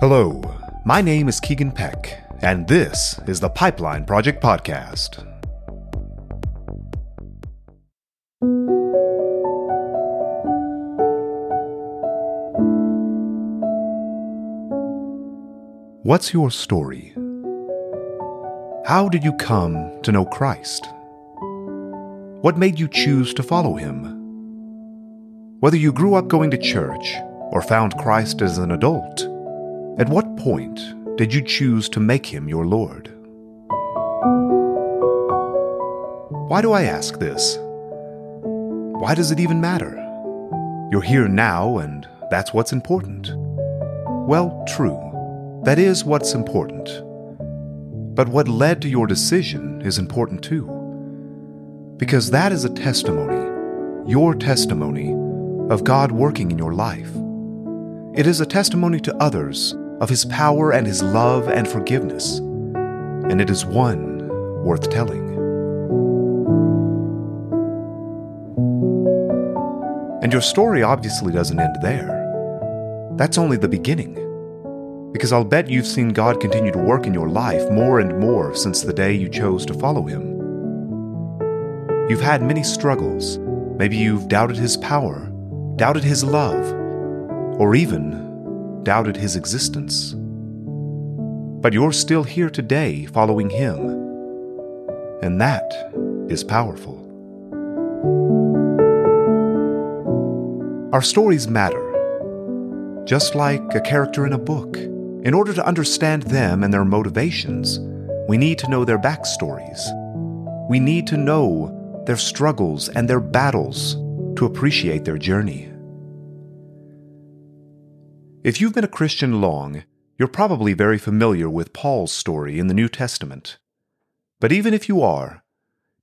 Hello, my name is Keegan Peck, and this is the Pipeline Project Podcast. What's your story? How did you come to know Christ? What made you choose to follow him? Whether you grew up going to church or found Christ as an adult, at what point did you choose to make him your Lord? Why do I ask this? Why does it even matter? You're here now, and that's what's important. Well, true. That is what's important. But what led to your decision is important too. Because that is a testimony, your testimony, of God working in your life. It is a testimony to others of His power and His love and forgiveness, and it is one worth telling. And your story obviously doesn't end there. That's only the beginning. Because I'll bet you've seen God continue to work in your life more and more since the day you chose to follow Him. You've had many struggles. Maybe you've doubted His power doubted his love, or even doubted his existence. But you're still here today following him, and that is powerful. Our stories matter, just like a character in a book. In order to understand them and their motivations, we need to know their backstories. We need to know their struggles and their battles to appreciate their journey. If you've been a Christian long, you're probably very familiar with Paul's story in the New Testament. But even if you are,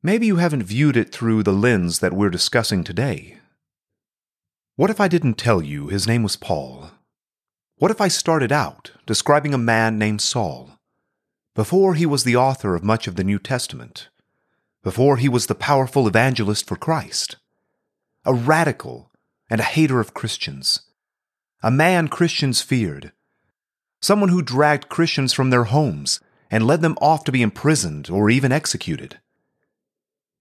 maybe you haven't viewed it through the lens that we're discussing today. What if I didn't tell you his name was Paul? What if I started out describing a man named Saul, before he was the author of much of the New Testament, before he was the powerful evangelist for Christ, a radical and a hater of Christians, a man Christians feared, someone who dragged Christians from their homes and led them off to be imprisoned or even executed.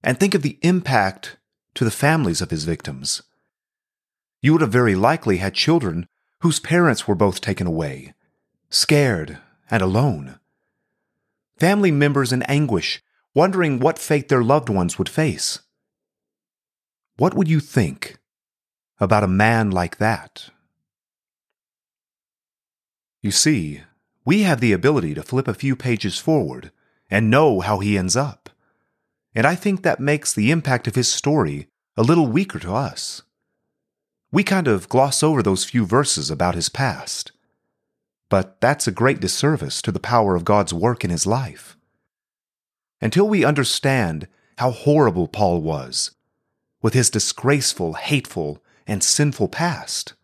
And think of the impact to the families of his victims. You would have very likely had children whose parents were both taken away, scared and alone. Family members in anguish, wondering what fate their loved ones would face. What would you think about a man like that? You see, we have the ability to flip a few pages forward and know how he ends up. And I think that makes the impact of his story a little weaker to us. We kind of gloss over those few verses about his past. But that's a great disservice to the power of God's work in his life. Until we understand how horrible Paul was, with his disgraceful, hateful, and sinful past,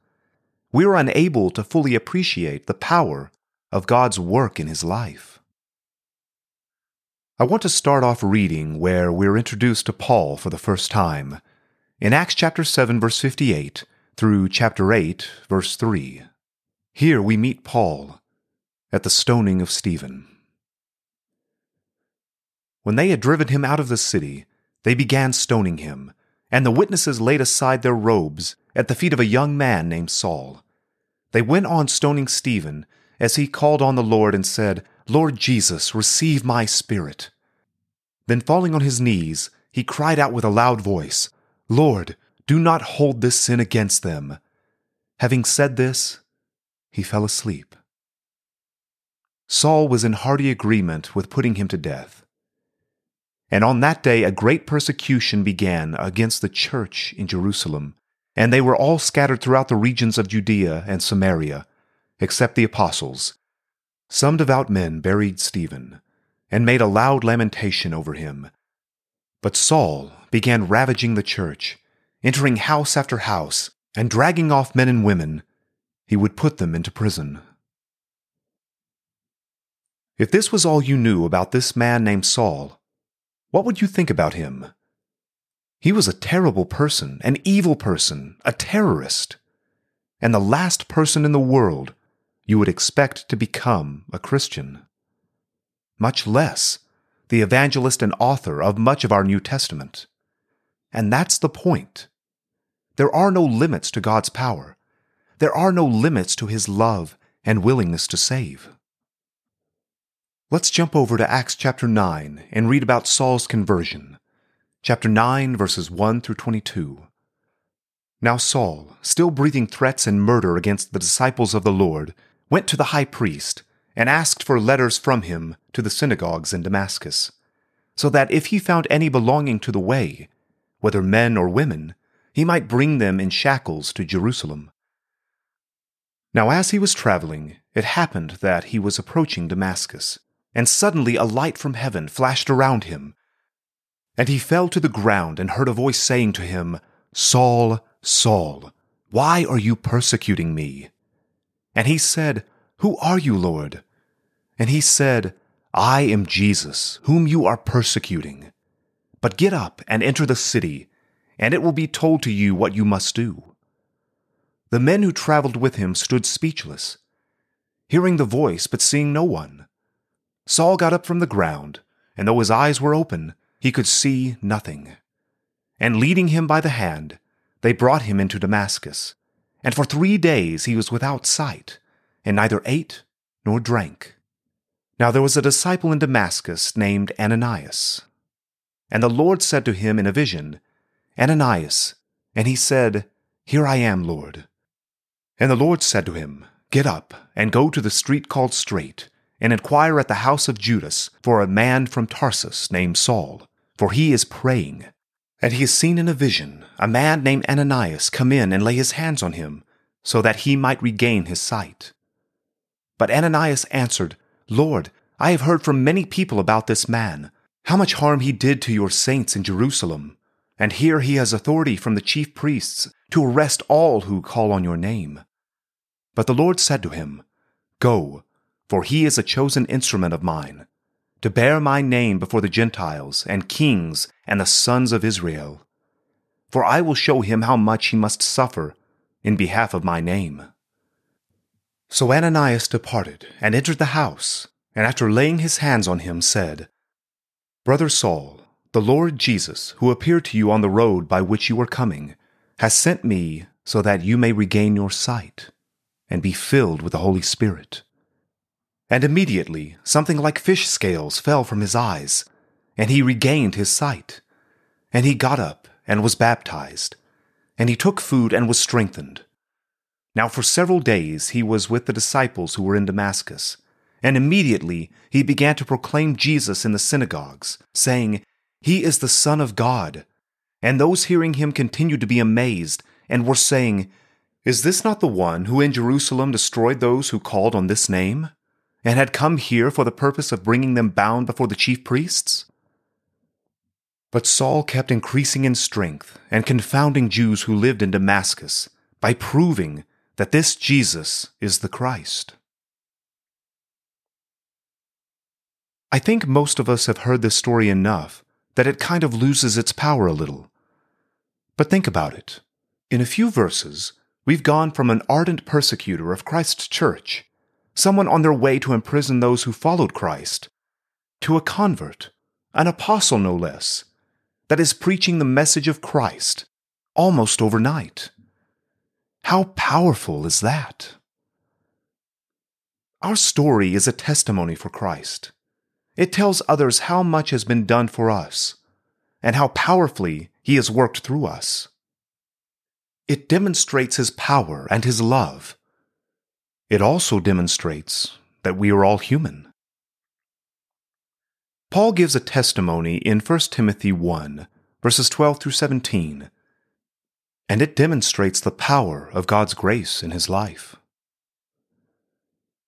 we are unable to fully appreciate the power of God's work in his life. I want to start off reading where we're introduced to Paul for the first time, in Acts chapter 7 verse 58 through chapter 8 verse 3. Here we meet Paul at the stoning of Stephen. When they had driven him out of the city, they began stoning him, and the witnesses laid aside their robes at the feet of a young man named Saul. They went on stoning Stephen as he called on the Lord and said, Lord Jesus, receive my spirit. Then falling on his knees, he cried out with a loud voice, Lord, do not hold this sin against them. Having said this, he fell asleep. Saul was in hearty agreement with putting him to death. And on that day a great persecution began against the church in Jerusalem and they were all scattered throughout the regions of Judea and Samaria, except the apostles. Some devout men buried Stephen, and made a loud lamentation over him. But Saul began ravaging the church, entering house after house, and dragging off men and women. He would put them into prison. If this was all you knew about this man named Saul, what would you think about him? He was a terrible person, an evil person, a terrorist, and the last person in the world you would expect to become a Christian. Much less the evangelist and author of much of our New Testament. And that's the point. There are no limits to God's power. There are no limits to his love and willingness to save. Let's jump over to Acts chapter 9 and read about Saul's conversion. Chapter 9, verses 1 through 22. Now Saul, still breathing threats and murder against the disciples of the Lord, went to the high priest and asked for letters from him to the synagogues in Damascus, so that if he found any belonging to the way, whether men or women, he might bring them in shackles to Jerusalem. Now as he was traveling, it happened that he was approaching Damascus and suddenly a light from heaven flashed around him. And he fell to the ground and heard a voice saying to him, Saul, Saul, why are you persecuting me? And he said, Who are you, Lord? And he said, I am Jesus, whom you are persecuting. But get up and enter the city, and it will be told to you what you must do. The men who traveled with him stood speechless, hearing the voice but seeing no one. Saul got up from the ground, and though his eyes were open, he could see nothing. And leading him by the hand, they brought him into Damascus. And for three days he was without sight, and neither ate nor drank. Now there was a disciple in Damascus named Ananias. And the Lord said to him in a vision, Ananias. And he said, Here I am, Lord. And the Lord said to him, Get up, and go to the street called Straight and inquire at the house of Judas for a man from Tarsus named Saul, for he is praying. And he has seen in a vision a man named Ananias come in and lay his hands on him, so that he might regain his sight. But Ananias answered, Lord, I have heard from many people about this man, how much harm he did to your saints in Jerusalem. And here he has authority from the chief priests to arrest all who call on your name. But the Lord said to him, Go, for he is a chosen instrument of mine, to bear my name before the Gentiles and kings and the sons of Israel. For I will show him how much he must suffer in behalf of my name. So Ananias departed and entered the house, and after laying his hands on him, said, Brother Saul, the Lord Jesus, who appeared to you on the road by which you were coming, has sent me so that you may regain your sight and be filled with the Holy Spirit. And immediately something like fish scales fell from his eyes, and he regained his sight. And he got up and was baptized, and he took food and was strengthened. Now for several days he was with the disciples who were in Damascus, and immediately he began to proclaim Jesus in the synagogues, saying, He is the Son of God. And those hearing him continued to be amazed, and were saying, Is this not the one who in Jerusalem destroyed those who called on this name? And had come here for the purpose of bringing them bound before the chief priests? But Saul kept increasing in strength and confounding Jews who lived in Damascus by proving that this Jesus is the Christ. I think most of us have heard this story enough that it kind of loses its power a little. But think about it. In a few verses, we've gone from an ardent persecutor of Christ's church someone on their way to imprison those who followed Christ, to a convert, an apostle no less, that is preaching the message of Christ almost overnight. How powerful is that? Our story is a testimony for Christ. It tells others how much has been done for us and how powerfully He has worked through us. It demonstrates His power and His love it also demonstrates that we are all human. Paul gives a testimony in 1 Timothy 1, verses 12 through 17, and it demonstrates the power of God's grace in his life.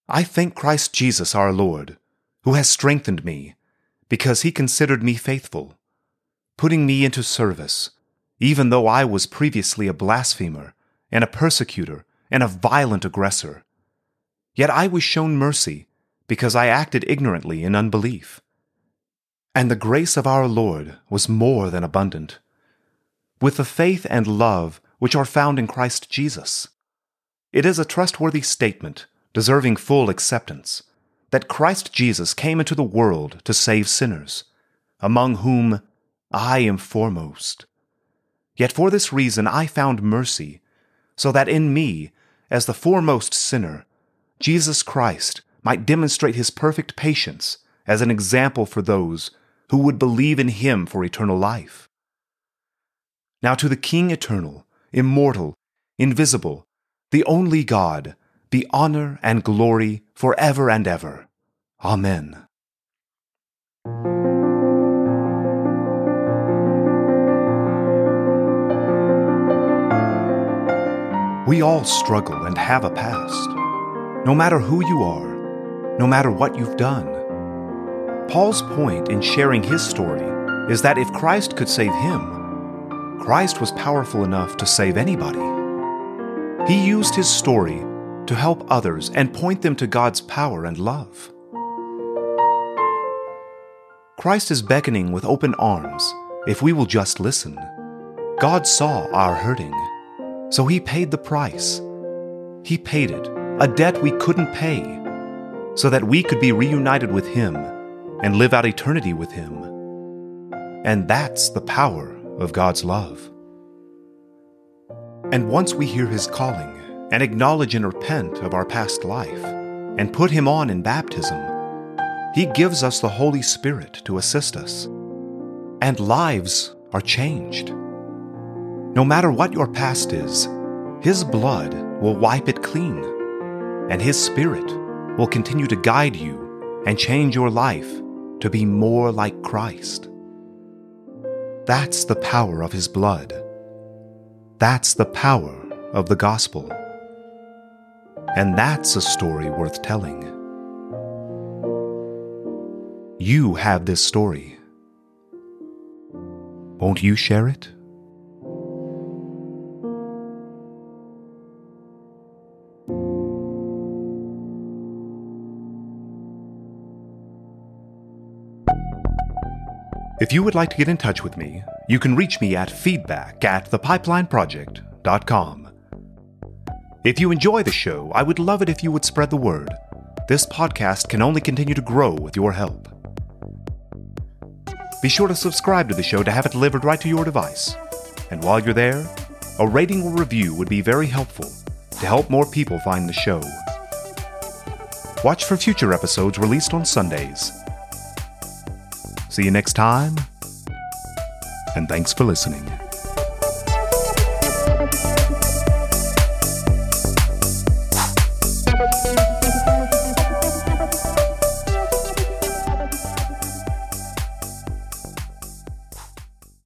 I thank Christ Jesus our Lord, who has strengthened me, because he considered me faithful, putting me into service, even though I was previously a blasphemer, and a persecutor, and a violent aggressor. Yet I was shown mercy, because I acted ignorantly in unbelief. And the grace of our Lord was more than abundant, with the faith and love which are found in Christ Jesus. It is a trustworthy statement deserving full acceptance, that Christ Jesus came into the world to save sinners, among whom I am foremost. Yet for this reason I found mercy, so that in me, as the foremost sinner, Jesus Christ might demonstrate his perfect patience as an example for those who would believe in him for eternal life. Now to the King eternal, immortal, invisible, the only God, be honor and glory forever and ever. Amen. We all struggle and have a past, no matter who you are, no matter what you've done. Paul's point in sharing his story is that if Christ could save him, Christ was powerful enough to save anybody. He used his story to help others and point them to God's power and love. Christ is beckoning with open arms if we will just listen. God saw our hurting, so He paid the price. He paid it, a debt we couldn't pay, so that we could be reunited with Him and live out eternity with Him. And that's the power of God's love. And once we hear His calling and acknowledge and repent of our past life and put Him on in baptism, He gives us the Holy Spirit to assist us. And lives are changed. No matter what your past is, His blood will wipe it clean, and His Spirit will continue to guide you and change your life to be more like Christ. That's the power of His blood. That's the power of the gospel. And that's a story worth telling. You have this story. Won't you share it? If you would like to get in touch with me, you can reach me at feedback at thepipelineproject.com. If you enjoy the show, I would love it if you would spread the word. This podcast can only continue to grow with your help. Be sure to subscribe to the show to have it delivered right to your device. And while you're there, a rating or review would be very helpful to help more people find the show. Watch for future episodes released on Sundays. See you next time, and thanks for listening.